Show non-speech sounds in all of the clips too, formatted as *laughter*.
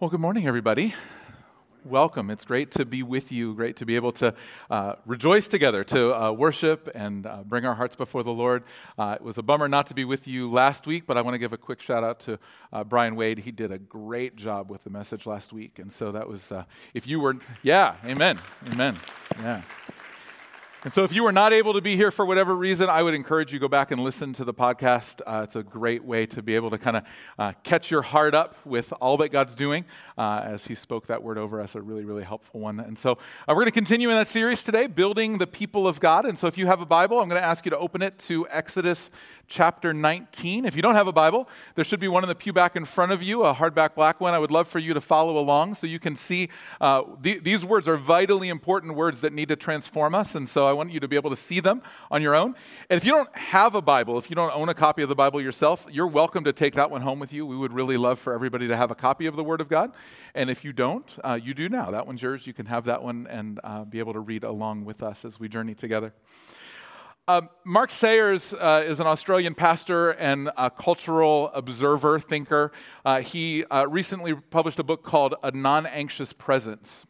Well, good morning, everybody. Welcome. It's great to be with you. Great to be able to uh, rejoice together, to uh, worship and uh, bring our hearts before the Lord. Uh, it was a bummer not to be with you last week, but I want to give a quick shout out to uh, Brian Wade. He did a great job with the message last week. And so that was, uh, if you were, yeah, amen. Amen. Yeah. And so, if you were not able to be here for whatever reason, I would encourage you to go back and listen to the podcast. Uh, it's a great way to be able to kind of uh, catch your heart up with all that God's doing uh, as He spoke that word over us, a really, really helpful one. And so, uh, we're going to continue in that series today, Building the People of God. And so, if you have a Bible, I'm going to ask you to open it to Exodus chapter 19. If you don't have a Bible, there should be one in the pew back in front of you, a hardback black one. I would love for you to follow along so you can see uh, th- these words are vitally important words that need to transform us. And so I want you to be able to see them on your own. And if you don't have a Bible, if you don't own a copy of the Bible yourself, you're welcome to take that one home with you. We would really love for everybody to have a copy of the Word of God. And if you don't, uh, you do now. That one's yours. You can have that one and uh, be able to read along with us as we journey together. Um, Mark Sayers uh, is an Australian pastor and cultural observer, thinker. Uh, he uh, recently published a book called A Non Anxious Presence.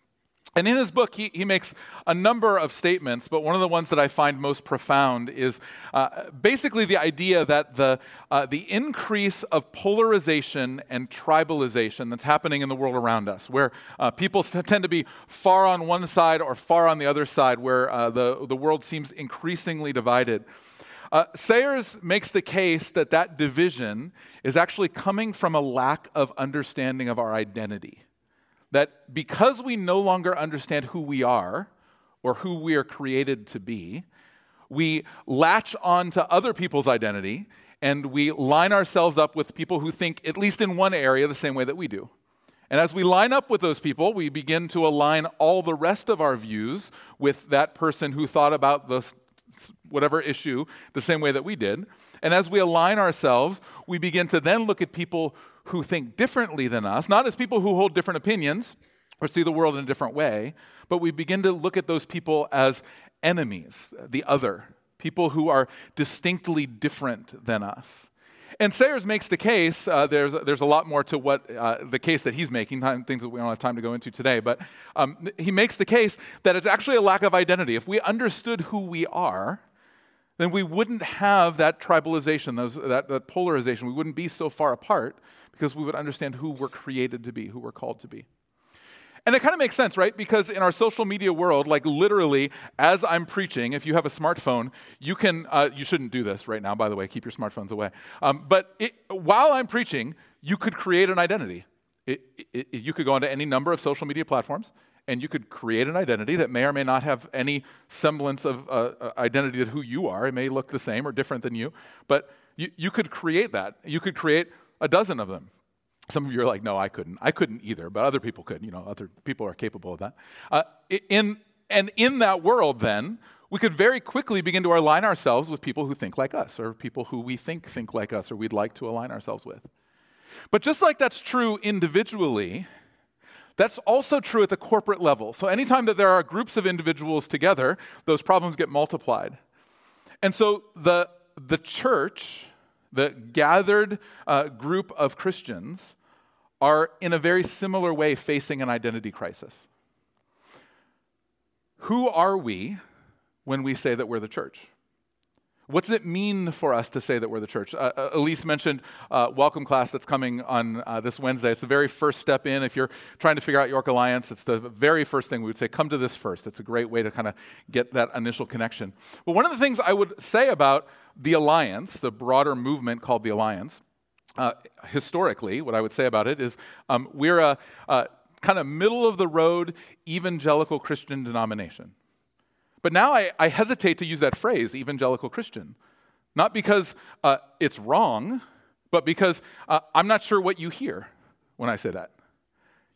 And in his book, he, he makes a number of statements, but one of the ones that I find most profound is uh, basically the idea that the, uh, the increase of polarization and tribalization that's happening in the world around us, where uh, people tend to be far on one side or far on the other side, where uh, the, the world seems increasingly divided. Uh, Sayers makes the case that that division is actually coming from a lack of understanding of our identity that because we no longer understand who we are or who we are created to be, we latch on to other people's identity and we line ourselves up with people who think, at least in one area, the same way that we do. And as we line up with those people, we begin to align all the rest of our views with that person who thought about the, whatever issue the same way that we did. And as we align ourselves, we begin to then look at people who think differently than us, not as people who hold different opinions or see the world in a different way, but we begin to look at those people as enemies, the other, people who are distinctly different than us. And Sayers makes the case, uh, there's, there's a lot more to what uh, the case that he's making, things that we don't have time to go into today, but um, he makes the case that it's actually a lack of identity. If we understood who we are, then we wouldn't have that tribalization, those, that, that polarization. We wouldn't be so far apart because we would understand who we're created to be, who we're called to be. And it kind of makes sense, right? Because in our social media world, like literally, as I'm preaching, if you have a smartphone, you can, uh, you shouldn't do this right now, by the way, keep your smartphones away. Um, but it, while I'm preaching, you could create an identity. It, it, you could go onto any number of social media platforms and you could create an identity that may or may not have any semblance of uh, uh identity to who you are. It may look the same or different than you, but you, you could create that. You could create a dozen of them. Some of you are like, no, I couldn't. I couldn't either, but other people could. You know, other people are capable of that. Uh, in, and in that world, then, we could very quickly begin to align ourselves with people who think like us, or people who we think think like us, or we'd like to align ourselves with. But just like that's true individually, that's also true at the corporate level. So, anytime that there are groups of individuals together, those problems get multiplied. And so, the, the church the gathered uh, group of Christians are in a very similar way facing an identity crisis. Who are we when we say that we're the church? What does it mean for us to say that we're the church? Uh, uh, Elise mentioned uh, welcome class that's coming on uh, this Wednesday. It's the very first step in. If you're trying to figure out York Alliance, it's the very first thing we would say come to this first. It's a great way to kind of get that initial connection. But one of the things I would say about the Alliance, the broader movement called the Alliance, uh, historically, what I would say about it is um, we're a, a kind of middle of the road evangelical Christian denomination. But now I, I hesitate to use that phrase, evangelical Christian. Not because uh, it's wrong, but because uh, I'm not sure what you hear when I say that.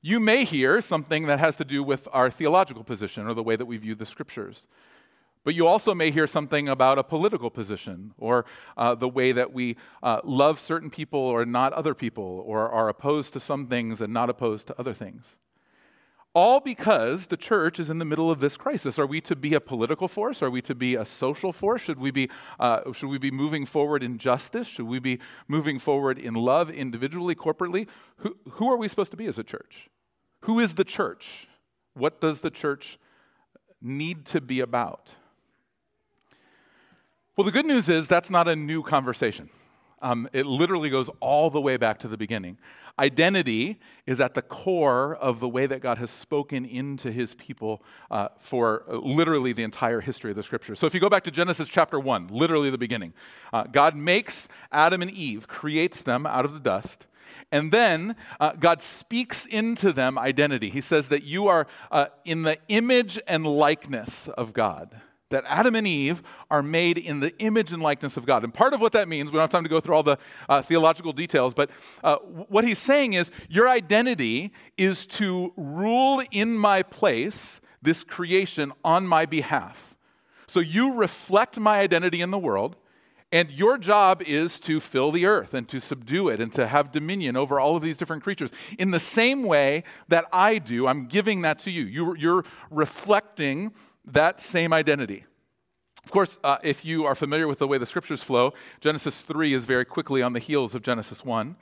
You may hear something that has to do with our theological position or the way that we view the scriptures. But you also may hear something about a political position or uh, the way that we uh, love certain people or not other people or are opposed to some things and not opposed to other things. All because the church is in the middle of this crisis. Are we to be a political force? Are we to be a social force? Should we be, uh, should we be moving forward in justice? Should we be moving forward in love individually, corporately? Who, who are we supposed to be as a church? Who is the church? What does the church need to be about? Well, the good news is that's not a new conversation. Um, it literally goes all the way back to the beginning. Identity is at the core of the way that God has spoken into his people uh, for uh, literally the entire history of the scripture. So if you go back to Genesis chapter 1, literally the beginning, uh, God makes Adam and Eve, creates them out of the dust. And then uh, God speaks into them identity. He says that you are uh, in the image and likeness of God that Adam and Eve are made in the image and likeness of God. And part of what that means, we don't have time to go through all the uh, theological details, but uh, what he's saying is your identity is to rule in my place this creation on my behalf. So you reflect my identity in the world. And your job is to fill the earth and to subdue it and to have dominion over all of these different creatures. In the same way that I do, I'm giving that to you. You're, reflecting that same identity. Of course, uh, if you are familiar with the way the scriptures flow, Genesis 3 is very quickly on the heels of Genesis 1.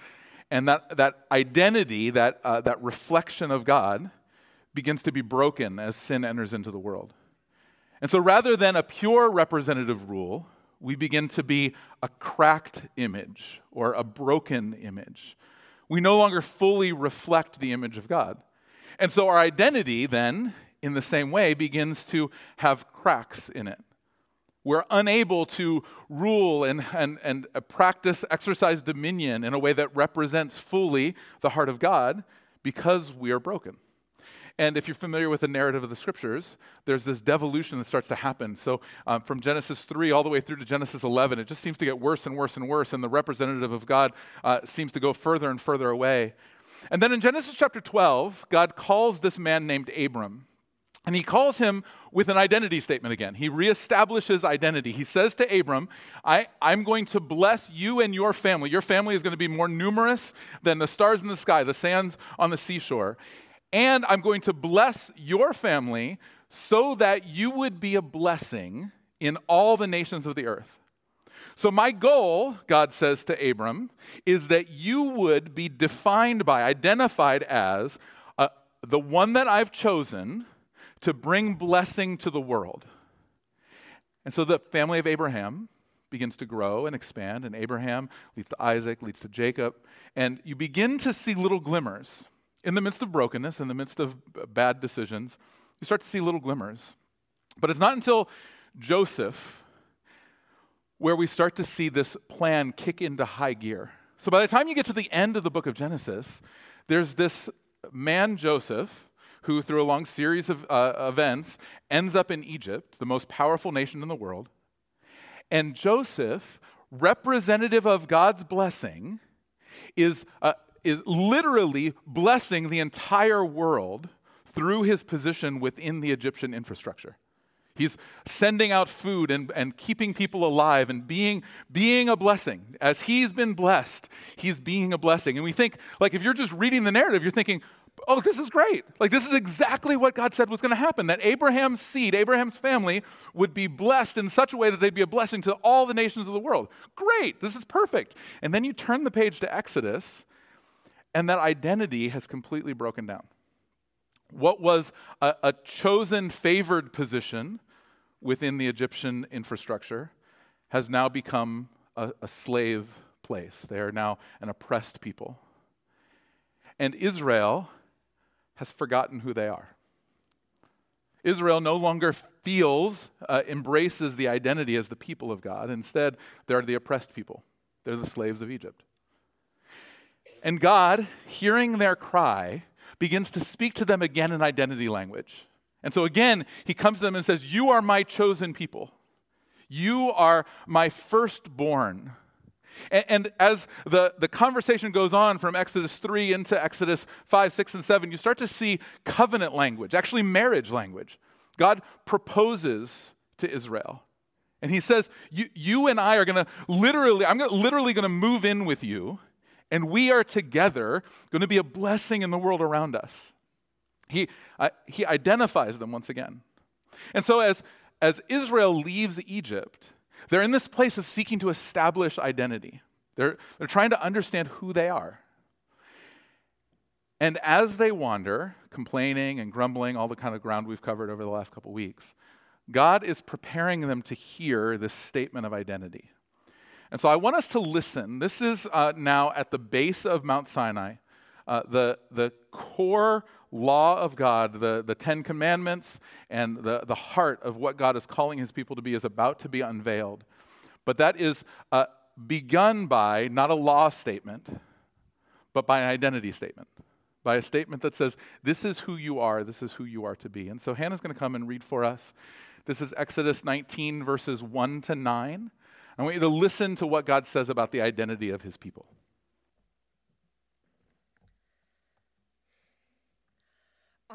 And that, that identity, that, uh, that reflection of God, begins to be broken as sin enters into the world. And so rather than a pure representative rule, we begin to be a cracked image or a broken image. We no longer fully reflect the image of God. And so our identity then in the same way, begins to have cracks in it. We're unable to rule and, and, and practice, exercise dominion in a way that represents fully the heart of God because we are broken. And if you're familiar with the narrative of the scriptures, there's this devolution that starts to happen. So um, from Genesis 3 all the way through to Genesis 11, it just seems to get worse and worse and worse, and the representative of God uh, seems to go further and further away. And then in Genesis chapter 12, God calls this man named Abram. And he calls him with an identity statement again. He reestablishes identity. He says to Abram, I, am going to bless you and your family. Your family is going to be more numerous than the stars in the sky, the sands on the seashore. And I'm going to bless your family so that you would be a blessing in all the nations of the earth. So, my goal, God says to Abram, is that you would be defined by, identified as uh, the one that I've chosen to bring blessing to the world. And so the family of Abraham begins to grow and expand, and Abraham leads to Isaac, leads to Jacob, and you begin to see little glimmers. In the midst of brokenness, in the midst of bad decisions, you start to see little glimmers. But it's not until Joseph where we start to see this plan kick into high gear. So by the time you get to the end of the book of Genesis, there's this man, Joseph, who, through a long series of uh, events, ends up in Egypt, the most powerful nation in the world. And Joseph, representative of God's blessing, is, uh, is literally blessing the entire world through his position within the Egyptian infrastructure. He's sending out food and, and keeping people alive and being, being a blessing. As he's been blessed, he's being a blessing. And we think, like, if you're just reading the narrative, you're thinking, oh, this is great. Like, this is exactly what God said was going to happen that Abraham's seed, Abraham's family, would be blessed in such a way that they'd be a blessing to all the nations of the world. Great. This is perfect. And then you turn the page to Exodus, and that identity has completely broken down. What was a, a chosen, favored position within the Egyptian infrastructure has now become a, a slave place. They are now an oppressed people. And Israel has forgotten who they are. Israel no longer feels, uh, embraces the identity as the people of God. Instead, they're the oppressed people, they're the slaves of Egypt. And God, hearing their cry, begins to speak to them again in identity language. And so again, he comes to them and says, You are my chosen people. You are my firstborn. And, and, as the, the conversation goes on from Exodus 3 into Exodus 5, 6, and 7, you start to see covenant language, actually marriage language. God proposes to Israel. And he says, You, and I are going to literally, I'm gonna, literally going to move in with you, and we are together going to be a blessing in the world around us. He, uh, he identifies them once again. And so, as, as Israel leaves Egypt, they're in this place of seeking to establish identity. They're, they're trying to understand who they are. And as they wander, complaining and grumbling, all the kind of ground we've covered over the last couple weeks, God is preparing them to hear this statement of identity. And so I want us to listen. This is uh, now at the base of Mount Sinai, uh, the, the core law of God, the, the Ten Commandments, and the, the heart of what God is calling his people to be is about to be unveiled. But that is uh, begun by not a law statement, but by an identity statement by a statement that says, This is who you are, this is who you are to be. And so Hannah's going to come and read for us. This is Exodus 19, verses 1 to 9. I want you to listen to what God says about the identity of his people.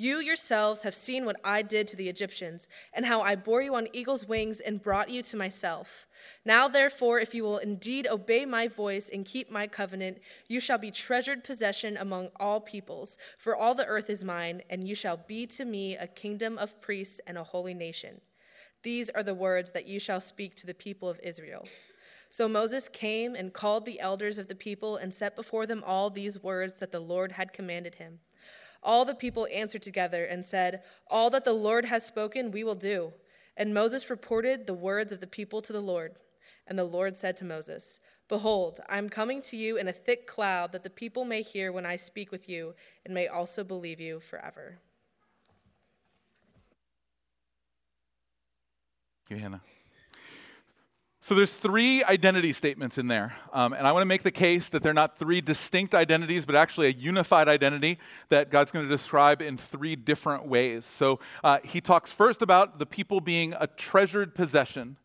you yourselves have seen what I did to the Egyptians, and how I bore you on eagle's wings and brought you to myself. Now, therefore, if you will indeed obey my voice and keep my covenant, you shall be treasured possession among all peoples, for all the earth is mine, and you shall be to me a kingdom of priests and a holy nation. These are the words that you shall speak to the people of Israel. So Moses came and called the elders of the people and set before them all these words that the Lord had commanded him. All the people answered together and said, All that the Lord has spoken, we will do. And Moses reported the words of the people to the Lord. And the Lord said to Moses, Behold, I am coming to you in a thick cloud, that the people may hear when I speak with you, and may also believe you forever. Thank you, Hannah. So there's three identity statements in there. Um, and I want to make the case that they're not three distinct identities, but actually a unified identity that God's going to describe in three different ways. So uh, he talks first about the people being a treasured possession.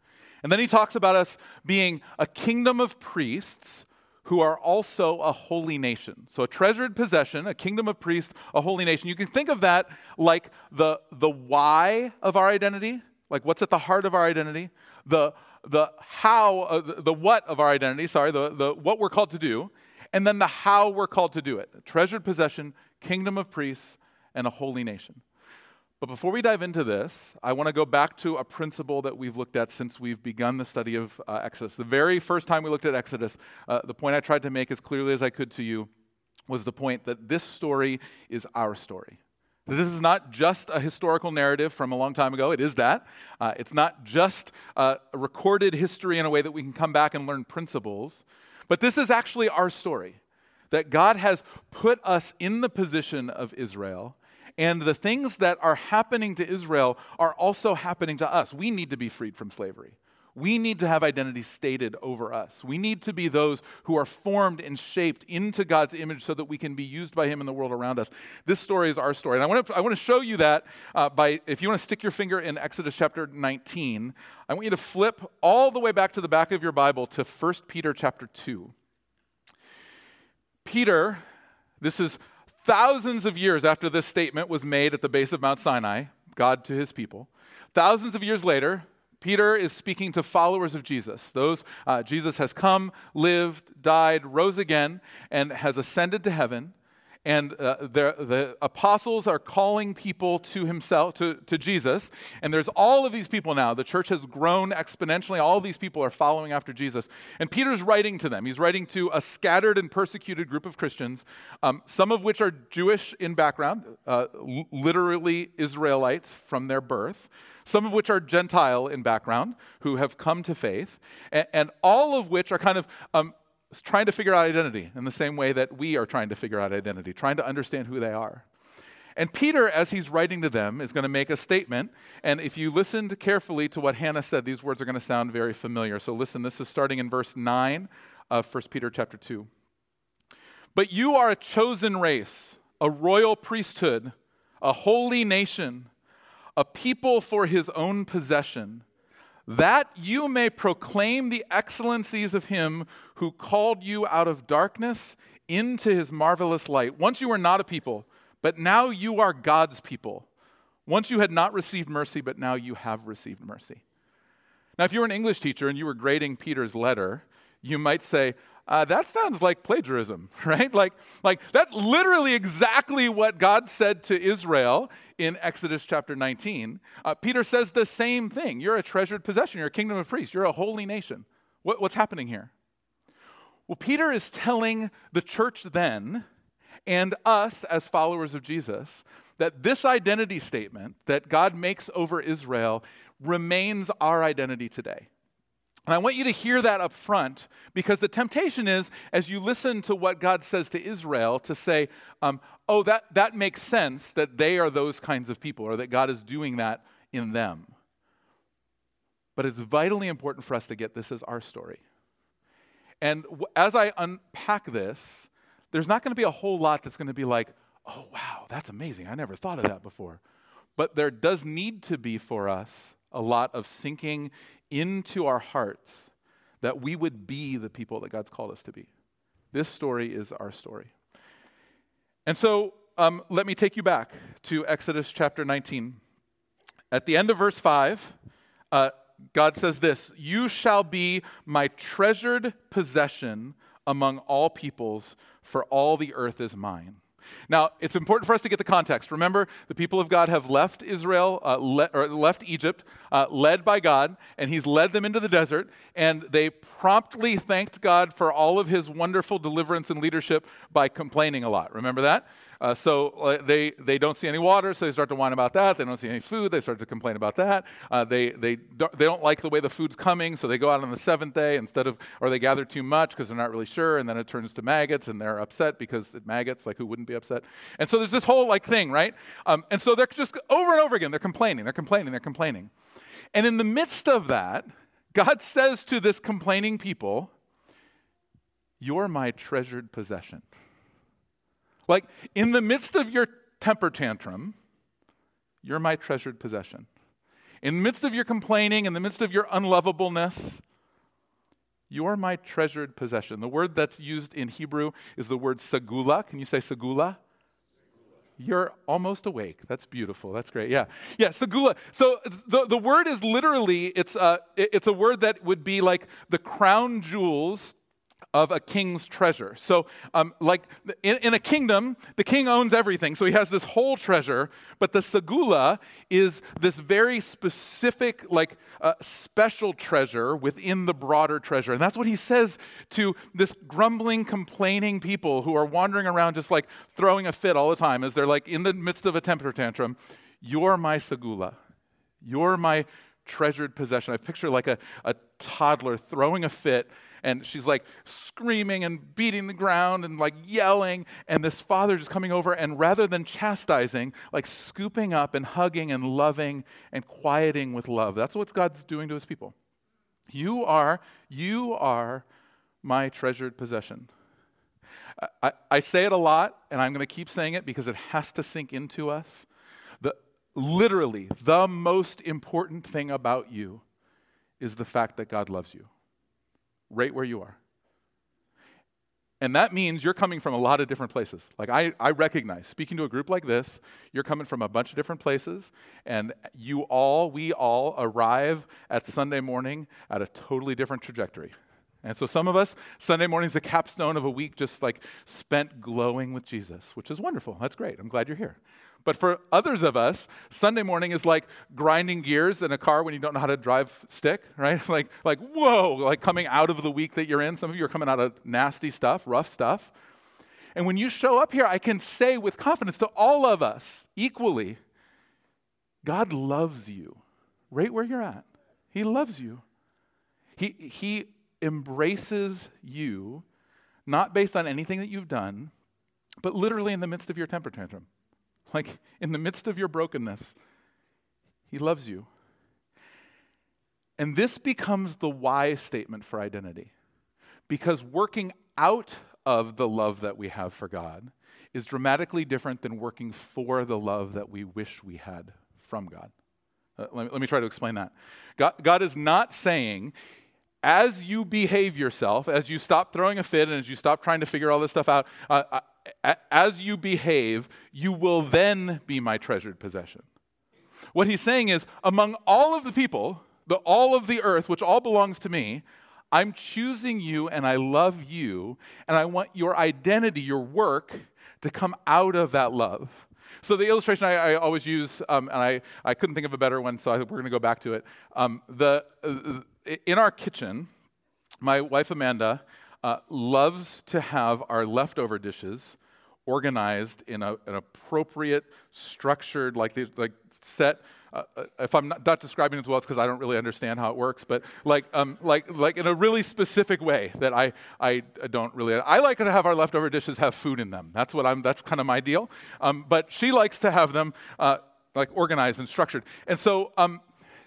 And then he talks about us being a kingdom of priests who are also a holy nation. So a treasured possession, a kingdom of priests, a holy nation. You can think of that like the, the why of our identity, like what's at the heart of our identity. The the how, uh, the what of our identity, sorry, the, the what we're called to do, and then the how we're called to do it. Treasured possession, kingdom of priests, and a holy nation. But before we dive into this, I want to go back to a principle that we've looked at since we've begun the study of uh, Exodus. The very first time we looked at Exodus, uh, the point I tried to make as clearly as I could to you was the point that this story is our story. This is not just a historical narrative from a long time ago. It is that. Uh, it's not just a recorded history in a way that we can come back and learn principles. But this is actually our story that God has put us in the position of Israel. And the things that are happening to Israel are also happening to us. We need to be freed from slavery. We need to have identity stated over us. We need to be those who are formed and shaped into God's image so that we can be used by Him in the world around us. This story is our story. And I want to, I want to show you that uh, by, if you want to stick your finger in Exodus chapter 19, I want you to flip all the way back to the back of your Bible to 1 Peter chapter 2. Peter, this is thousands of years after this statement was made at the base of Mount Sinai, God to his people. Thousands of years later, Peter is speaking to followers of Jesus. Those uh, Jesus has come, lived, died, rose again, and has ascended to heaven. And uh, the apostles are calling people to himself, to, to Jesus. And there's all of these people now. The church has grown exponentially. All these people are following after Jesus. And Peter's writing to them. He's writing to a scattered and persecuted group of Christians, um, some of which are Jewish in background, uh, literally Israelites from their birth some of which are Gentile in background who have come to faith, and, and all of which are kind of um, trying to figure out identity in the same way that we are trying to figure out identity, trying to understand who they are. And Peter, as he's writing to them, is going to make a statement. And if you listened carefully to what Hannah said, these words are going to sound very familiar. So listen, this is starting in verse 9 of 1 Peter chapter 2. But you are a chosen race, a royal priesthood, a holy nation a people for his own possession, that you may proclaim the excellencies of him who called you out of darkness into his marvelous light. Once you were not a people, but now you are God's people. Once you had not received mercy, but now you have received mercy. Now, if you were an English teacher and you were grading Peter's letter, you might say, uh, that sounds like plagiarism, *laughs* right? Like, like that's literally exactly what God said to Israel in Exodus chapter 19. Uh, Peter says the same thing. You're a treasured possession. You're a kingdom of priests. You're a holy nation. What, what's happening here? Well, Peter is telling the church then and us as followers of Jesus that this identity statement that God makes over Israel remains our identity today. And I want you to hear that up front because the temptation is, as you listen to what God says to Israel, to say, um, oh, that, that makes sense that they are those kinds of people or that God is doing that in them. But it's vitally important for us to get this as our story. And w- as I unpack this, there's not going to be a whole lot that's going to be like, oh, wow, that's amazing. I never thought of that before. But there does need to be for us a lot of sinking into our hearts that we would be the people that God's called us to be. This story is our story. And so um, let me take you back to Exodus chapter 19. At the end of verse 5, uh, God says this You shall be my treasured possession among all peoples, for all the earth is mine. Now, it's important for us to get the context. Remember, the people of God have left Israel, uh, le- or left Egypt, uh, led by God, and He's led them into the desert, and they promptly thanked God for all of His wonderful deliverance and leadership by complaining a lot. Remember that? Uh, so uh, they, they don't see any water, so they start to whine about that. They don't see any food, they start to complain about that. Uh, they, they, don't, they don't like the way the food's coming, so they go out on the seventh day instead of, or they gather too much because they're not really sure, and then it turns to maggots, and they're upset because it maggots, like who wouldn't be upset? And so there's this whole like thing, right? Um, and so they're just over and over again, they're complaining, they're complaining, they're complaining. And in the midst of that, God says to this complaining people, You're my treasured possession. Like, in the midst of your temper tantrum, you're my treasured possession. In the midst of your complaining, in the midst of your unlovableness, you're my treasured possession. The word that's used in Hebrew is the word sagula. Can you say sagula? You're almost awake. That's beautiful. That's great. Yeah. Yeah, sagula. So the, the word is literally, it's a, it's a word that would be like the crown jewels of a king's treasure. So, um, like in, in, a kingdom, the king owns everything. So he has this whole treasure, but the sagula is this very specific, like uh, special treasure within the broader treasure. And that's what he says to this grumbling, complaining people who are wandering around just like throwing a fit all the time as they're like in the midst of a temper tantrum. You're my sagula. You're my treasured possession. I picture like a, a toddler throwing a fit and she's like screaming and beating the ground and like yelling. And this father just coming over and rather than chastising, like scooping up and hugging and loving and quieting with love. That's what God's doing to his people. You are, you are my treasured possession. I, I say it a lot, and I'm going to keep saying it because it has to sink into us. Literally, the most important thing about you is the fact that God loves you right where you are. And that means you're coming from a lot of different places. Like, I, I recognize, speaking to a group like this, you're coming from a bunch of different places, and you all, we all arrive at Sunday morning at a totally different trajectory. And so, some of us, Sunday morning is the capstone of a week just like spent glowing with Jesus, which is wonderful. That's great. I'm glad you're here. But for others of us, Sunday morning is like grinding gears in a car when you don't know how to drive stick, right? *laughs* like, like, whoa, like coming out of the week that you're in. Some of you are coming out of nasty stuff, rough stuff. And when you show up here, I can say with confidence to all of us equally God loves you right where you're at. He loves you. He, he embraces you, not based on anything that you've done, but literally in the midst of your temper tantrum. Like in the midst of your brokenness, He loves you. And this becomes the why statement for identity. Because working out of the love that we have for God is dramatically different than working for the love that we wish we had from God. Uh, let, me, let, me, try to explain that. God, God is not saying, as you behave yourself, as you stop throwing a fit and as you stop trying to figure all this stuff out, uh, uh, as you behave, you will then be my treasured possession. What he's saying is, among all of the people, the, all of the earth, which all belongs to me, I'm choosing you and I love you, and I want your identity, your work, to come out of that love. So the illustration I, I always use, um, and I, I couldn't think of a better one, so I we're going to go back to it. Um, the, uh, in our kitchen, my wife Amanda uh, loves to have our leftover dishes organized in a, an appropriate, structured, like, like set uh, uh, if I'm not, not, describing it as well, it's because I don't really understand how it works, but like, um, like, like in a really specific way that I, I don't really. I like to have our leftover dishes have food in them. That's what I'm. That's kind of my deal. Um, but she likes to have them uh, like organized and structured. And so, um,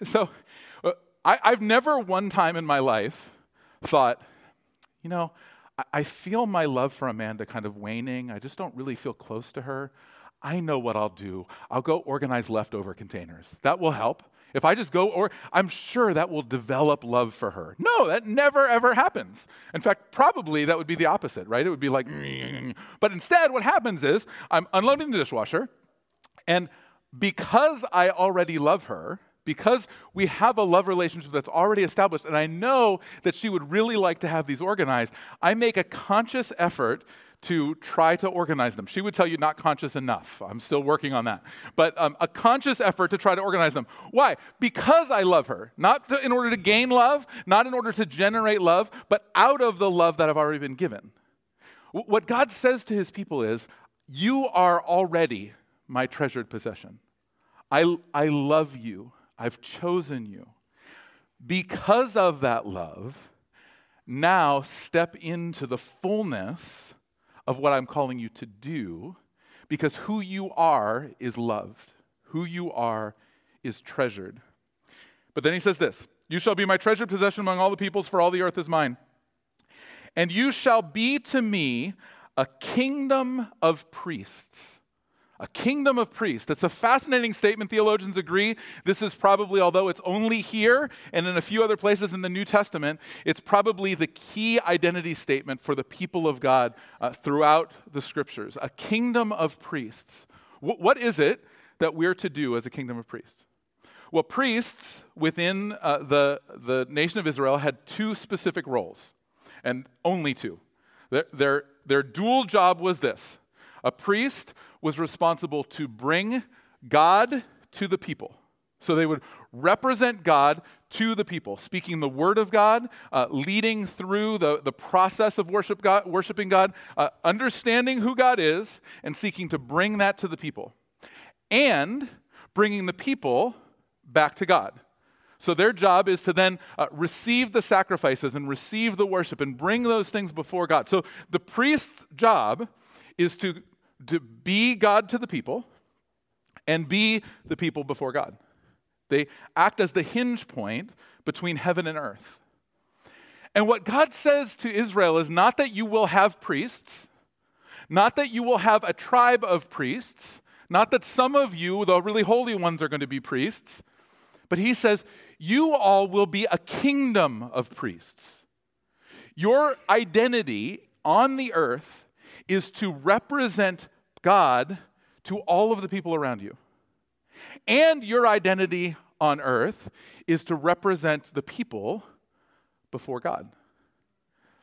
so I, I've never one time in my life thought, you know, I, I feel my love for Amanda kind of waning. I just don't really feel close to her. I know what I'll do. I'll go organize leftover containers. That will help. If I just go, or I'm sure that will develop love for her. No, that never ever happens. In fact, probably that would be the opposite, right? It would be like, but instead, what happens is I'm unloading the dishwasher, and because I already love her, because we have a love relationship that's already established, and I know that she would really like to have these organized, I make a conscious effort to try to organize them. She would tell you not conscious enough. I'm still working on that. But um, a conscious effort to try to organize them. Why? Because I love her. Not to, in order to gain love, not in order to generate love, but out of the love that I've already been given. W- what God says to his people is, You are already my treasured possession. I, I love you. I've chosen you. Because of that love, now step into the fullness of what I'm calling you to do because who you are is loved, who you are is treasured. But then he says this You shall be my treasured possession among all the peoples, for all the earth is mine. And you shall be to me a kingdom of priests a kingdom of priests. It's a fascinating statement. Theologians agree. This is probably, although it's only here and in a few other places in the New Testament, it's probably the key identity statement for the people of God uh, throughout the scriptures. A kingdom of priests. W- what is it that we're to do as a kingdom of priests? Well, priests within uh, the, the nation of Israel had two specific roles, and only two. Their, their, their dual job was this a priest was responsible to bring God to the people. So they would represent God to the people, speaking the word of God, uh, leading through the, the process of worship God, worshiping God, uh, understanding who God is, and seeking to bring that to the people. And bringing the people back to God. So their job is to then uh, receive the sacrifices and receive the worship and bring those things before God. So the priest's job is to to be God to the people and be the people before God. They act as the hinge point between heaven and earth. And what God says to Israel is not that you will have priests, not that you will have a tribe of priests, not that some of you, the really holy ones, are going to be priests, but He says, you all will be a kingdom of priests. Your identity on the earth is to represent God to all of the people around you. And your identity on earth is to represent the people before God.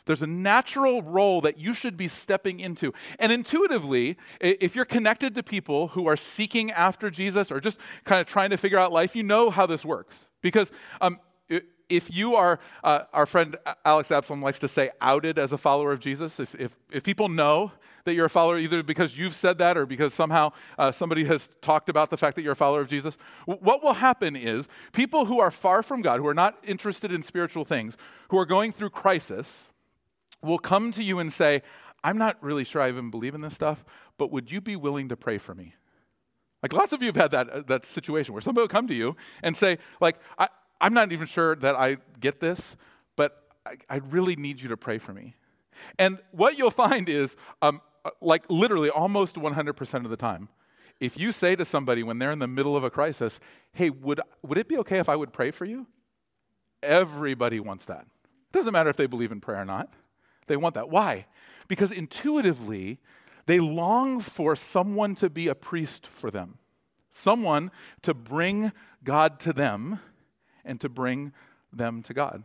There's a natural role that you should be stepping into. And intuitively, if you're connected to people who are seeking after Jesus or just kind of trying to figure out life, you know how this works. Because um, if you are, uh, our friend Alex Absalom likes to say, outed as a follower of Jesus, if, if, if people know that you're a follower, either because you've said that or because somehow uh, somebody has talked about the fact that you're a follower of Jesus, what will happen is people who are far from God, who are not interested in spiritual things, who are going through crisis, will come to you and say, I'm not really sure I even believe in this stuff, but would you be willing to pray for me? Like lots of you have had that, uh, that situation where somebody will come to you and say, like, I, I'm not even sure that I get this, but I, I really need you to pray for me. And what you'll find is, um, like literally almost 100% of the time, if you say to somebody when they're in the middle of a crisis, hey, would, would it be okay if I would pray for you? Everybody wants that. It Doesn't matter if they believe in prayer or not. They want that. Why? Because intuitively, they long for someone to be a priest for them, someone to bring God to them and to bring them to God.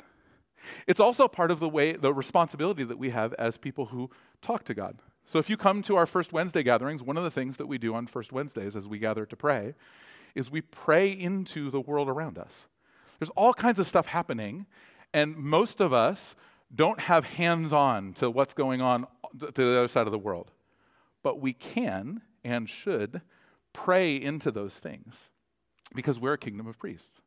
It's also part of the way, the responsibility that we have as people who talk to God. So if you come to our First Wednesday gatherings, one of the things that we do on First Wednesdays as we gather to pray is we pray into the world around us. There's all kinds of stuff happening, and most of us don't have hands on to what's going on to the other side of the world. But we can and should pray into those things because we're a kingdom of priests.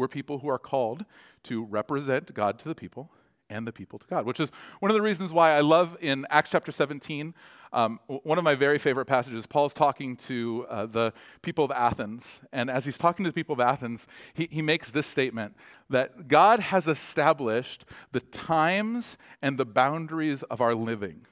We're people who are called to represent God to the people and the people to God, which is one of the reasons why I love in Acts chapter 17. Um, one of my very favorite passages, Paul's talking to uh, the people of Athens. And as he's talking to the people of Athens, he, he makes this statement that God has established the times and the boundaries of our living,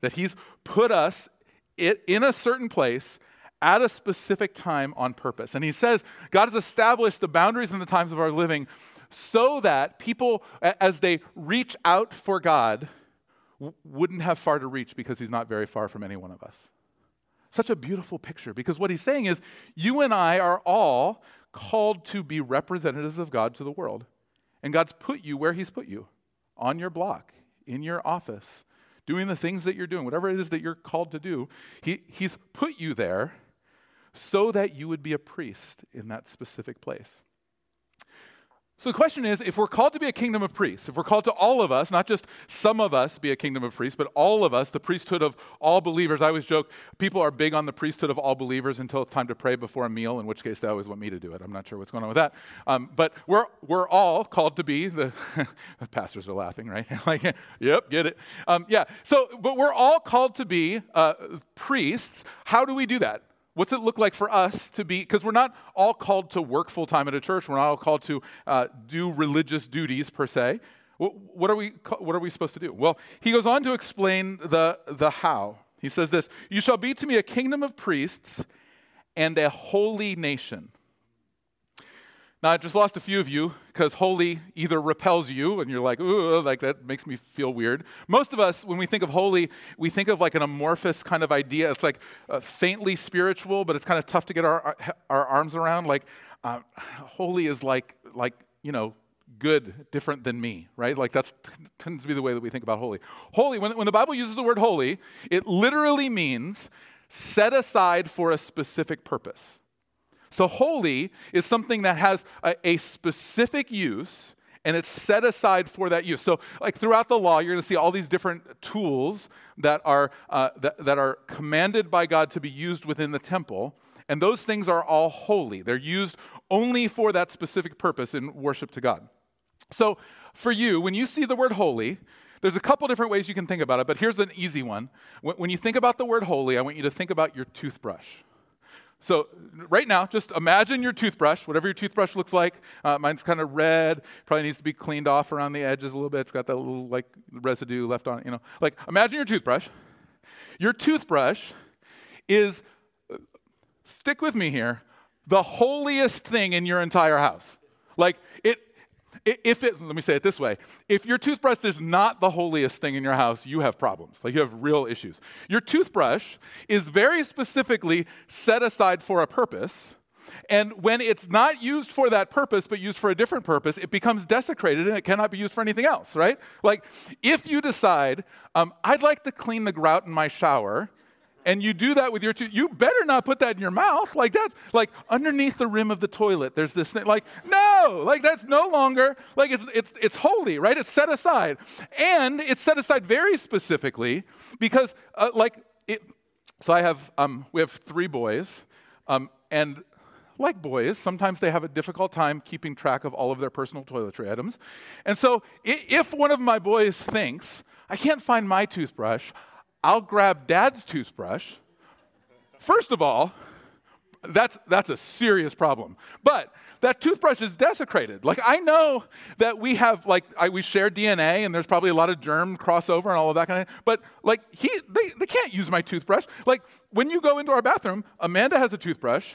that he's put us it, in a certain place at a specific time on purpose. And he says, God has established the boundaries and the times of our living so that people, as they reach out for God, wouldn't have far to reach because he's not very far from any one of us. Such a beautiful picture because what he's saying is, you and I are all called to be representatives of God to the world. And God's put you where he's put you on your block, in your office, doing the things that you're doing, whatever it is that you're called to do. He, he's put you there so that you would be a priest in that specific place. So the question is if we're called to be a kingdom of priests, if we're called to all of us, not just some of us be a kingdom of priests, but all of us, the priesthood of all believers. I always joke, people are big on the priesthood of all believers until it's time to pray before a meal, in which case they always want me to do it. I'm not sure what's going on with that. Um, but we're, we're all called to be the, *laughs* pastors are laughing, right? *laughs* like, yep, get it. Um, yeah, so, but we're all called to be uh, priests. How do we do that? What's it look like for us to be? Because we're not all called to work full time at a church. We're not all called to uh, do religious duties per se. What are, we, what are we supposed to do? Well, he goes on to explain the, the how. He says this You shall be to me a kingdom of priests and a holy nation. Now, I just lost a few of you because holy either repels you and you're like, ooh, like that makes me feel weird. Most of us, when we think of holy, we think of like an amorphous kind of idea. It's like uh, faintly spiritual, but it's kind of tough to get our, our, arms around. Like, uh, holy is like, like, you know, good, different than me, right? Like that tends to be the way that we think about holy. Holy, when, when the Bible uses the word holy, it literally means set aside for a specific purpose. So, holy is something that has a, a, specific use and it's set aside for that use. So, like throughout the law, you're going to see all these different tools that are, uh, that, that are commanded by God to be used within the temple. And those things are all holy. They're used only for that specific purpose in worship to God. So, for you, when you see the word holy, there's a couple different ways you can think about it, but here's an easy one. When you think about the word holy, I want you to think about your toothbrush. So, right now, just imagine your toothbrush, whatever your toothbrush looks like. Uh, mine's kind of red, probably needs to be cleaned off around the edges a little bit. It's got that little like residue left on it, you know. Like, imagine your toothbrush. Your toothbrush is, stick with me here, the holiest thing in your entire house. Like, it, if it, let me say it this way if your toothbrush is not the holiest thing in your house, you have problems. Like you have real issues. Your toothbrush is very specifically set aside for a purpose. And when it's not used for that purpose, but used for a different purpose, it becomes desecrated and it cannot be used for anything else, right? Like, if you decide, um, I'd like to clean the grout in my shower, and you do that with your tooth, you better not put that in your mouth. Like that's like underneath the rim of the toilet, there's this thing. Like, no, like that's no longer like it's it's it's holy, right? It's set aside. And it's set aside very specifically because uh, like it so I have um we have three boys. Um, and like boys, sometimes they have a difficult time keeping track of all of their personal toiletry items. And so if one of my boys thinks, I can't find my toothbrush, I'll grab dad's toothbrush. First of all, that's, that's a serious problem. But that toothbrush is desecrated. Like, I know that we have, like, I, we share DNA and there's probably a lot of germ crossover and all of that kind of thing. But, like, he, they, they can't use my toothbrush. Like, when you go into our bathroom, Amanda has a toothbrush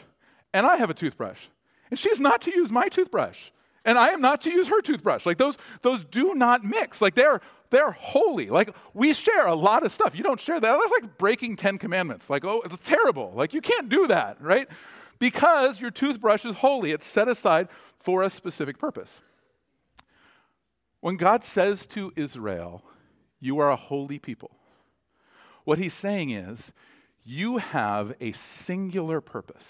and I have a toothbrush. And she's not to use my toothbrush. And I am not to use her toothbrush. Like, those, those do not mix. Like, they're they're holy. Like we share a lot of stuff. You don't share that. That's like breaking 10 commandments. Like, oh, it's terrible. Like you can't do that, right? Because your toothbrush is holy. It's set aside for a specific purpose. When God says to Israel, You are a holy people, what he's saying is, You have a singular purpose.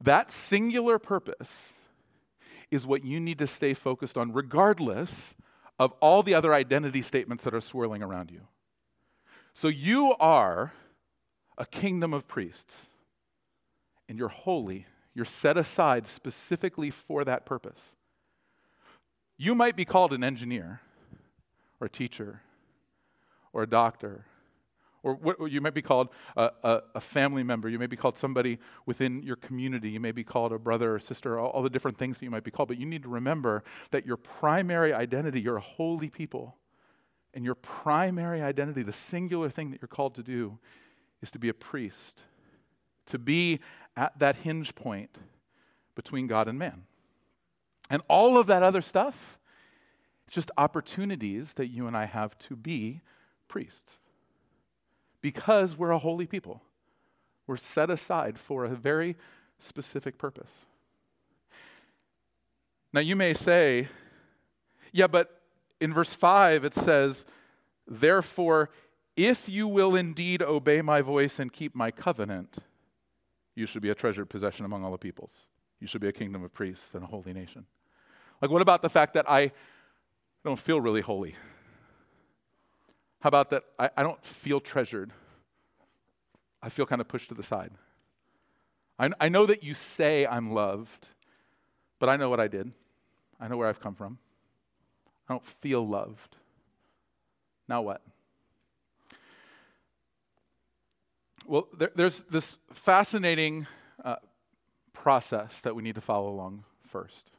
That singular purpose is what you need to stay focused on, regardless of all the other identity statements that are swirling around you. So you are a kingdom of priests, and you're holy. You're set aside specifically for that purpose. You might be called an engineer, or a teacher, or a doctor, or what, you might be called a, a, a, family member. You may be called somebody within your community. You may be called a brother or sister, all, all the different things that you might be called. But you need to remember that your primary identity, you're a holy people. And your primary identity, the singular thing that you're called to do, is to be a priest, to be at that hinge point between God and man. And all of that other stuff, it's just opportunities that you and I have to be priests because we're a holy people. We're set aside for a very specific purpose. Now, you may say, yeah, but in verse 5 it says, Therefore, if you will indeed obey my voice and keep my covenant, you should be a treasured possession among all the peoples. You should be a kingdom of priests and a holy nation. Like, what about the fact that I don't feel really holy? How about that? I, I don't feel treasured. I feel kind of pushed to the side. I, I know that you say I'm loved, but I know what I did. I know where I've come from. I don't feel loved. Now what? Well, there, there's this fascinating uh, process that we need to follow along first,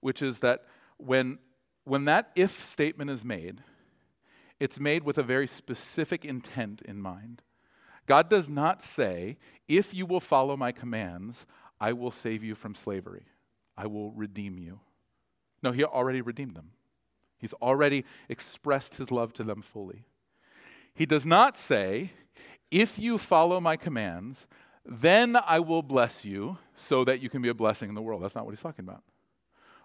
which is that when, when that if statement is made, it's made with a very specific intent in mind. God does not say, if you will follow my commands, I will save you from slavery. I will redeem you. No, he already redeemed them. He's already expressed his love to them fully. He does not say, if you follow my commands, then I will bless you so that you can be a blessing in the world. That's not what he's talking about.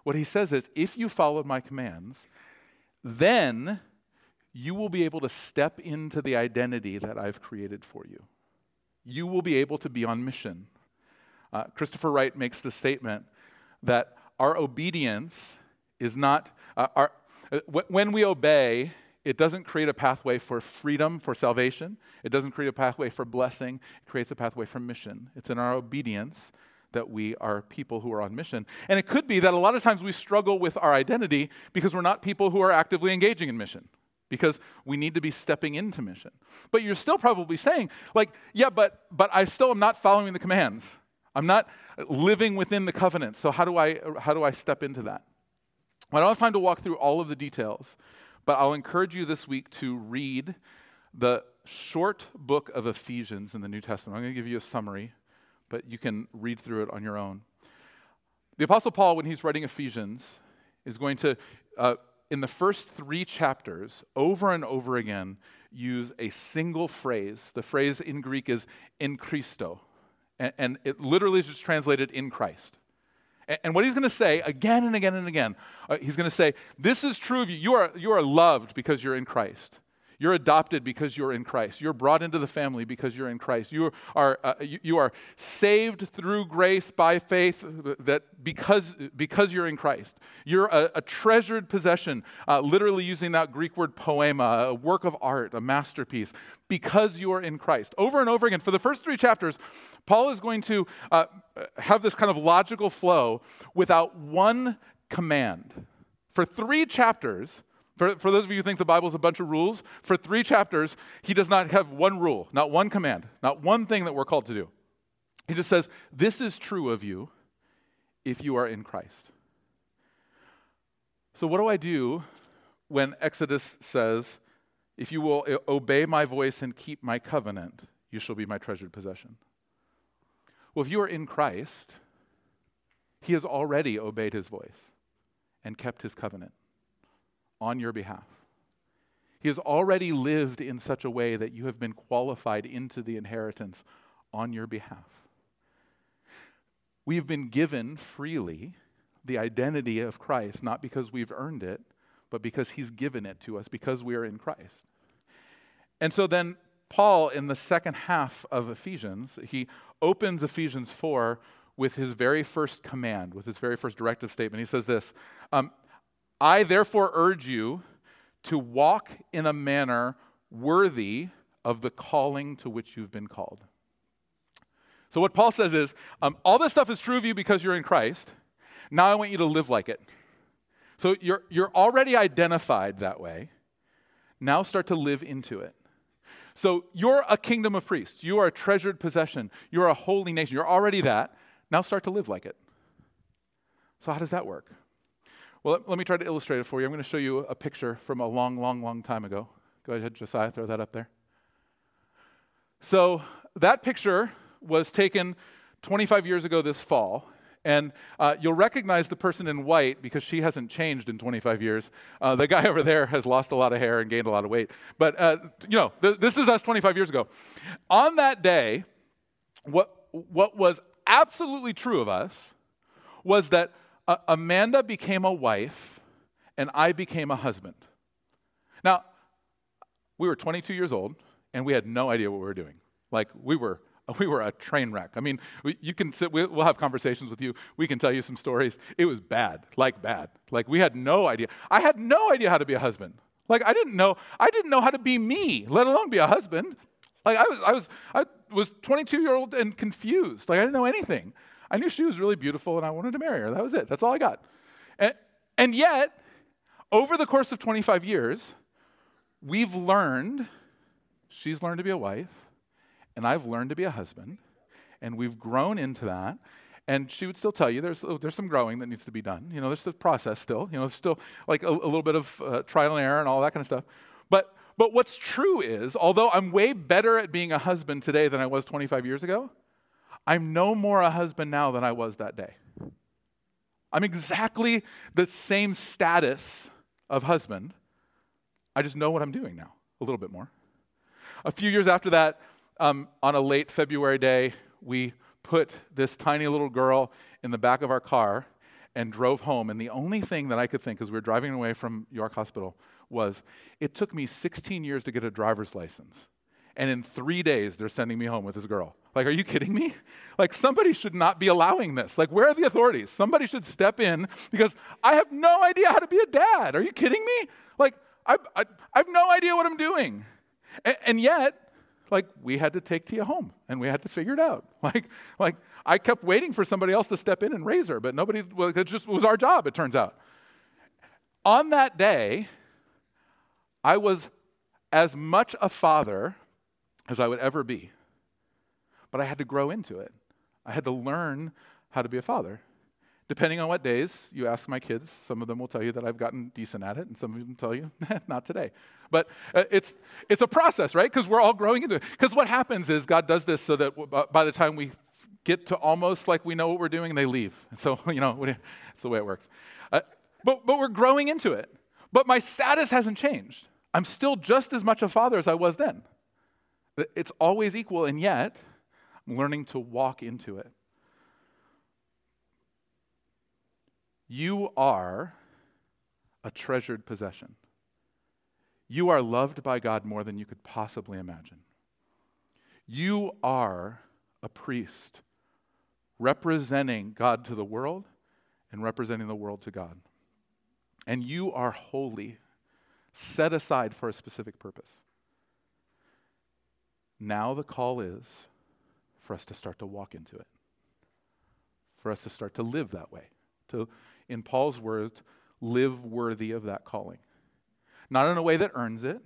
What he says is, if you followed my commands, then you will be able to step into the identity that I've created for you. You will be able to be on mission. Uh, Christopher Wright makes the statement that our obedience is not, uh, our, uh, when we obey, it doesn't create a pathway for freedom, for salvation. It doesn't create a pathway for blessing. It creates a pathway for mission. It's in our obedience that we are people who are on mission. And it could be that a lot of times we struggle with our identity because we're not people who are actively engaging in mission because we need to be stepping into mission. But you're still probably saying, like, yeah, but but I still am not following the commands. I'm not living within the covenant. So how do I how do I step into that? I don't have time to walk through all of the details, but I'll encourage you this week to read the short book of Ephesians in the New Testament. I'm going to give you a summary, but you can read through it on your own. The Apostle Paul, when he's writing Ephesians, is going to uh, in the first three chapters, over and over again, use a single phrase. The phrase in Greek is in Christo, and, and it literally is just translated in Christ. And, and what he's going to say again and again and again, uh, he's going to say, This is true of you. You are, you are loved because you're in Christ. You're adopted because you're in Christ. You're brought into the family because you're in Christ. You are, uh, you, you, are saved through grace by faith that because, because you're in Christ. You're a, a treasured possession, uh, literally using that Greek word poema, a work of art, a masterpiece, because you are in Christ. Over and over again, for the first three chapters, Paul is going to uh, have this kind of logical flow without one command. For three chapters, for, for those of you who think the Bible is a bunch of rules, for three chapters, he does not have one rule, not one command, not one thing that we're called to do. He just says, This is true of you if you are in Christ. So, what do I do when Exodus says, If you will eh, obey my voice and keep my covenant, you shall be my treasured possession? Well, if you are in Christ, he has already obeyed his voice and kept his covenant on your behalf. He has already lived in such a way that you have been qualified into the inheritance on your behalf. We've been given freely the identity of Christ, not because we've earned it, but because he's given it to us, because we are in Christ. And so then, Paul, in the second half of Ephesians, he opens Ephesians 4 with his very first command, with his very first directive statement. He says this um, I therefore urge you to walk in a manner worthy of the calling to which you've been called. So, what Paul says is um, all this stuff is true of you because you're in Christ. Now I want you to live like it. So, you're, you're already identified that way. Now start to live into it. So, you're a kingdom of priests. You are a treasured possession. You're a holy nation. You're already that. Now start to live like it. So, how does that work? Well, let, me try to illustrate it for you. I'm going to show you a picture from a long, long, long time ago. Go ahead, Josiah, throw that up there. So, that picture was taken 25 years ago this fall. And uh, you'll recognize the person in white because she hasn't changed in 25 years. Uh, the guy *laughs* over there has lost a lot of hair and gained a lot of weight. But, uh, you know, th- this is us 25 years ago. On that day, what, what was absolutely true of us was that uh, Amanda became a wife and I became a husband. Now, we were 22 years old and we had no idea what we were doing. Like, we were *laughs* we were a train wreck. I mean, you can sit, we'll have conversations with you. We can tell you some stories. It was bad, like bad. Like we had no idea. I had no idea how to be a husband. Like I didn't know, I didn't know how to be me, let alone be a husband. Like I was, I was, I was 22 year old and confused. Like I didn't know anything. I knew she was really beautiful and I wanted to marry her. That was it. That's all I got. And, and yet, over the course of 25 years, we've learned, she's learned to be a wife, and I've learned to be a husband, and we've grown into that. And she would still tell you there's, there's some growing that needs to be done. You know, there's the process still. You know, there's still like a, a little bit of uh, trial and error and all that kind of stuff. But, but what's true is, although I'm way better at being a husband today than I was 25 years ago, I'm no more a husband now than I was that day. I'm exactly the same status of husband. I just know what I'm doing now, a little bit more. A few years after that, um, on a late February day, we put this tiny little girl in the back of our car and drove home. And the only thing that I could think as we were driving away from York Hospital was it took me 16 years to get a driver's license. And in three days, they're sending me home with this girl. Like, are you kidding me? *laughs* Like, somebody should not be allowing this. Like, where are the authorities? Somebody should step in because I have no idea how to be a dad. Are you kidding me? Like, I, I, I have no idea what I'm doing. and, and yet, like we had to take Tia home and we had to figure it out. *laughs* Like, like I kept waiting for somebody else to step in and raise her, but nobody, well, it just was our job, it turns out. On that day, I was as much a father as I would ever be, but I had to grow into it. I had to learn how to be a father. Depending on what days you ask my kids, some of them will tell you that I've gotten decent at it, and some of them tell you, *laughs* not today. But uh, it's, it's a process, right? Because we're all growing into it. Because what happens is God does this so that by the time we get to almost like we know what we're doing, they leave. *laughs* So, you know, *laughs* it's the way it works. Uh, but, but we're growing into it. But my status hasn't changed. I'm still just as much a father as I was then. It's always equal, and yet learning to walk into it. You are a treasured possession. You are loved by God more than you could possibly imagine. You are a priest representing God to the world and representing the world to God. And you are holy, set aside for a specific purpose. Now the call is for us to start to walk into it, for us to start to live that way, to in Paul's words, live worthy of that calling. Not in a way that earns it,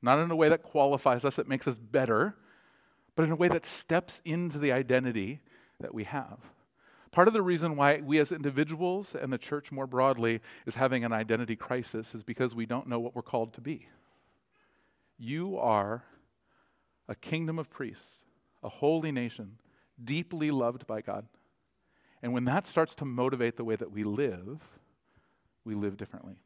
not in a way that qualifies us, that makes us better, but in a way that steps into the identity that we have. Part of the reason why we as individuals and the church more broadly is having an identity crisis is because we don't know what we're called to be. You are a kingdom of priests, a holy nation, deeply loved by God. And when that starts to motivate the way that we live, we live differently.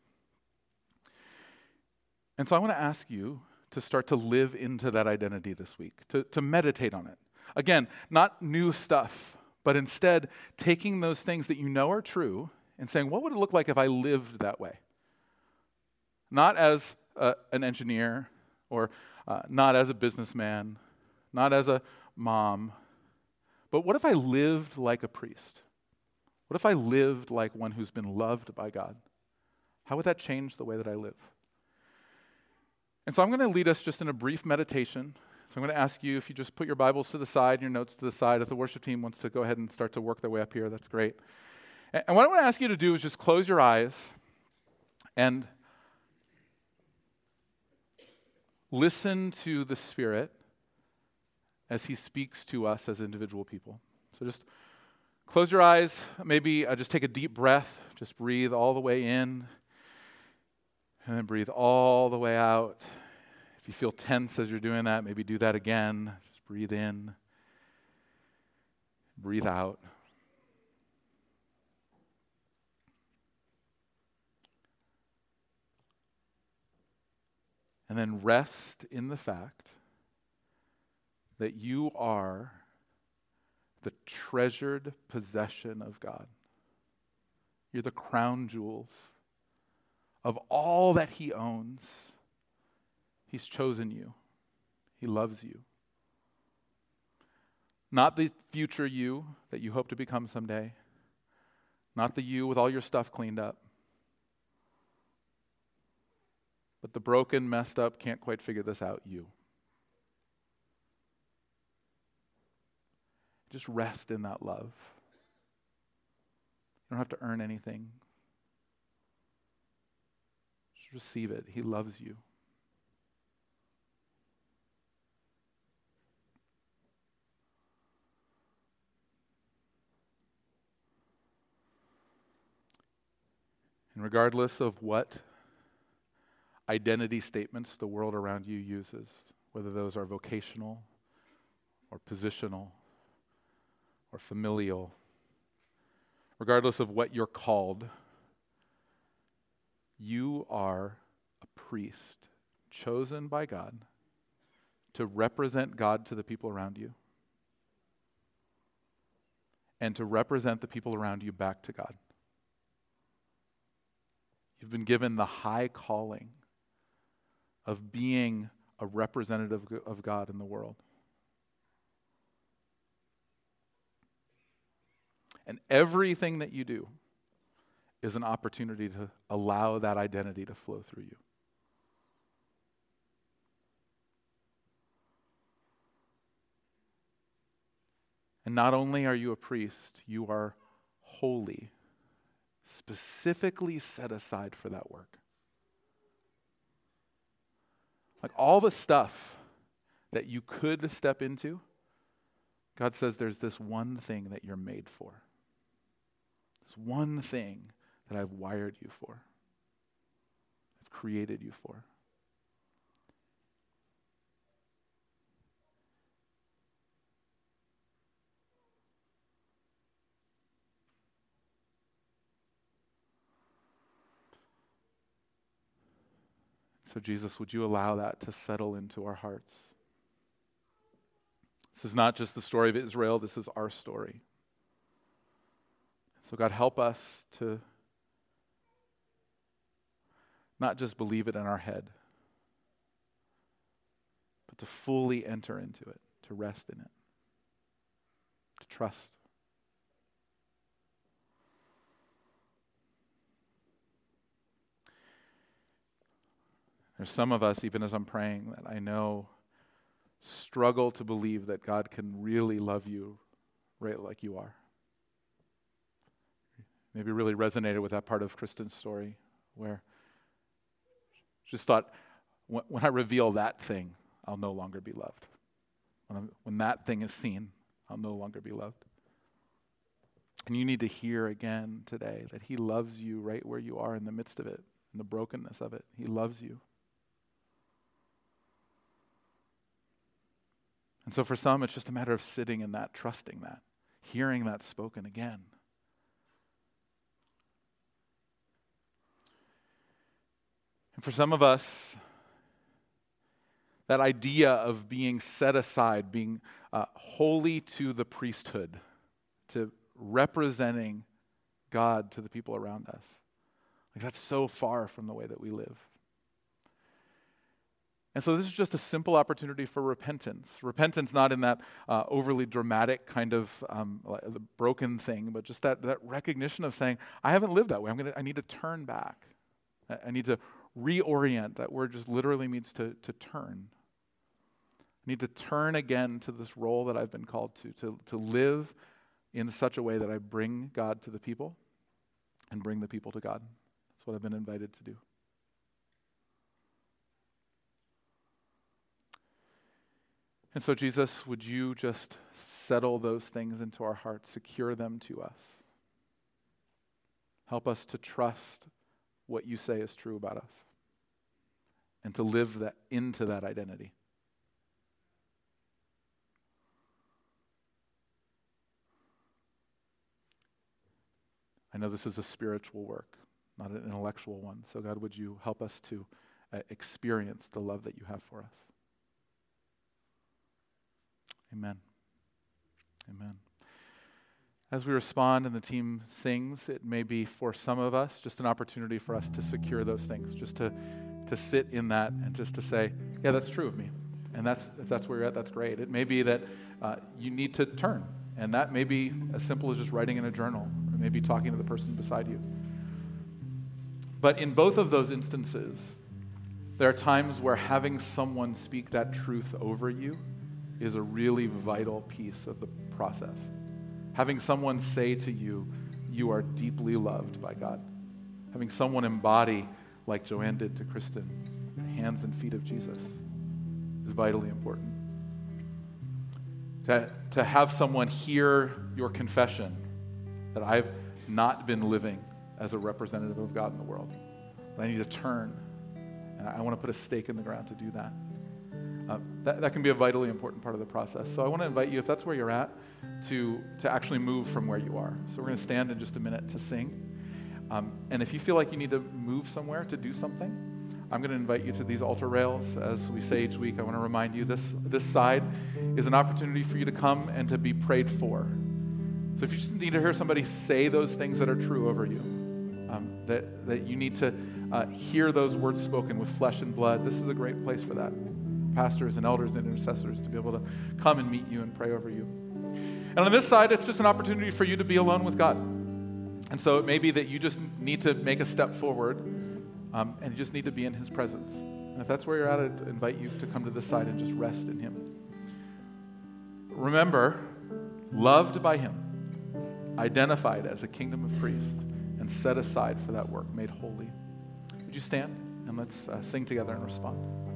And so I want to ask you to start to live into that identity this week, to, to meditate on it. Again, not new stuff, but instead taking those things that you know are true and saying, what would it look like if I lived that way? Not as a, an engineer or uh, not as a businessman, not as a mom, but what if I lived like a priest? What if I lived like one who's been loved by God? How would that change the way that I live? And so I'm going to lead us just in a brief meditation. So I'm going to ask you if you just put your Bibles to the side, your notes to the side. If the worship team wants to go ahead and start to work their way up here, that's great. And what I want to ask you to do is just close your eyes and listen to the Spirit as He speaks to us as individual people. So just close your eyes. Maybe uh, just take a deep breath. Just breathe all the way in and then breathe all the way out. If you feel tense as you're doing that, maybe do that again. Just breathe in, breathe out. And then rest in the fact that you are the treasured possession of God. You're the crown jewels of all that He owns, He's chosen you. He loves you. Not the future you that you hope to become someday, not the you with all your stuff cleaned up, but the broken, messed up, can't quite figure this out you. Just rest in that love. You don't have to earn anything Just receive it. He loves you. And regardless of what identity statements the world around you uses, whether those are vocational or positional or familial, regardless of what you're called, you are a priest chosen by God to represent God to the people around you and to represent the people around you back to God. You've been given the high calling of being a representative of God in the world. And everything that you do, is an opportunity to allow that identity to flow through you. And not only are you a priest, you are holy, specifically set aside for that work. Like all the stuff that you could step into, God says there's this one thing that you're made for. This one thing that I've wired you for, I've created you for. So, Jesus, would you allow that to settle into our hearts? This is not just the story of Israel, this is our story. So, God, help us to not just believe it in our head, but to fully enter into it, to rest in it, to trust. There's some of us, even as I'm praying, that I know struggle to believe that God can really love you right like you are. Maybe really resonated with that part of Kristen's story where she just thought, when I reveal that thing, I'll no longer be loved. when, when that thing is seen, I'll no longer be loved. And you need to hear again today that He loves you right where you are in the midst of it, in the brokenness of it. He loves you. And so for some, it's just a matter of sitting in that, trusting that, hearing that spoken again. And for some of us, that idea of being set aside, being uh, holy to the priesthood, to representing God to the people around us. Like that's so far from the way that we live. And so this is just a simple opportunity for repentance. Repentance, not in that uh, overly dramatic kind of um, broken thing, but just that, that recognition of saying, I haven't lived that way. I'm gonna, I need to turn back. I need to reorient. That word just literally means to, to turn. I need to turn again to this role that I've been called to, to, to live in such a way that I bring God to the people and bring the people to God. That's what I've been invited to do. And so, Jesus, would you just settle those things into our hearts, secure them to us? Help us to trust what you say is true about us and to live that into that identity. I know this is a spiritual work, not an intellectual one. So, God, would you help us to uh, experience the love that you have for us? Amen. Amen. As we respond and the team sings, it may be for some of us just an opportunity for us to secure those things, just to, to sit in that and just to say, yeah, that's true of me. And that's, if that's where you're at, that's great. It may be that uh, you need to turn, and that may be as simple as just writing in a journal, or maybe talking to the person beside you. But in both of those instances, there are times where having someone speak that truth over you is a really vital piece of the process. Having someone say to you, you are deeply loved by God. Having someone embody, like Joanne did to Kristen, the hands and feet of Jesus is vitally important. To, to have someone hear your confession that I've not been living as a representative of God in the world, that I need to turn, and I want to put a stake in the ground to do that. Uh, that, that can be a vitally important part of the process. So I want to invite you, if that's where you're at, to, to actually move from where you are. So we're going to stand in just a minute to sing. Um, and if you feel like you need to move somewhere to do something, I'm going to invite you to these altar rails. As we say each week, I want to remind you this, this side is an opportunity for you to come and to be prayed for. So if you just need to hear somebody say those things that are true over you, um, that, that you need to uh, hear those words spoken with flesh and blood, this is a great place for that pastors and elders and intercessors to be able to come and meet you and pray over you. And on this side, it's just an opportunity for you to be alone with God. And so it may be that you just need to make a step forward um, and you just need to be in His presence. And if that's where you're at, I'd invite you to come to this side and just rest in Him. Remember, loved by Him, identified as a kingdom of priests, and set aside for that work, made holy. Would you stand and let's uh, sing together and respond?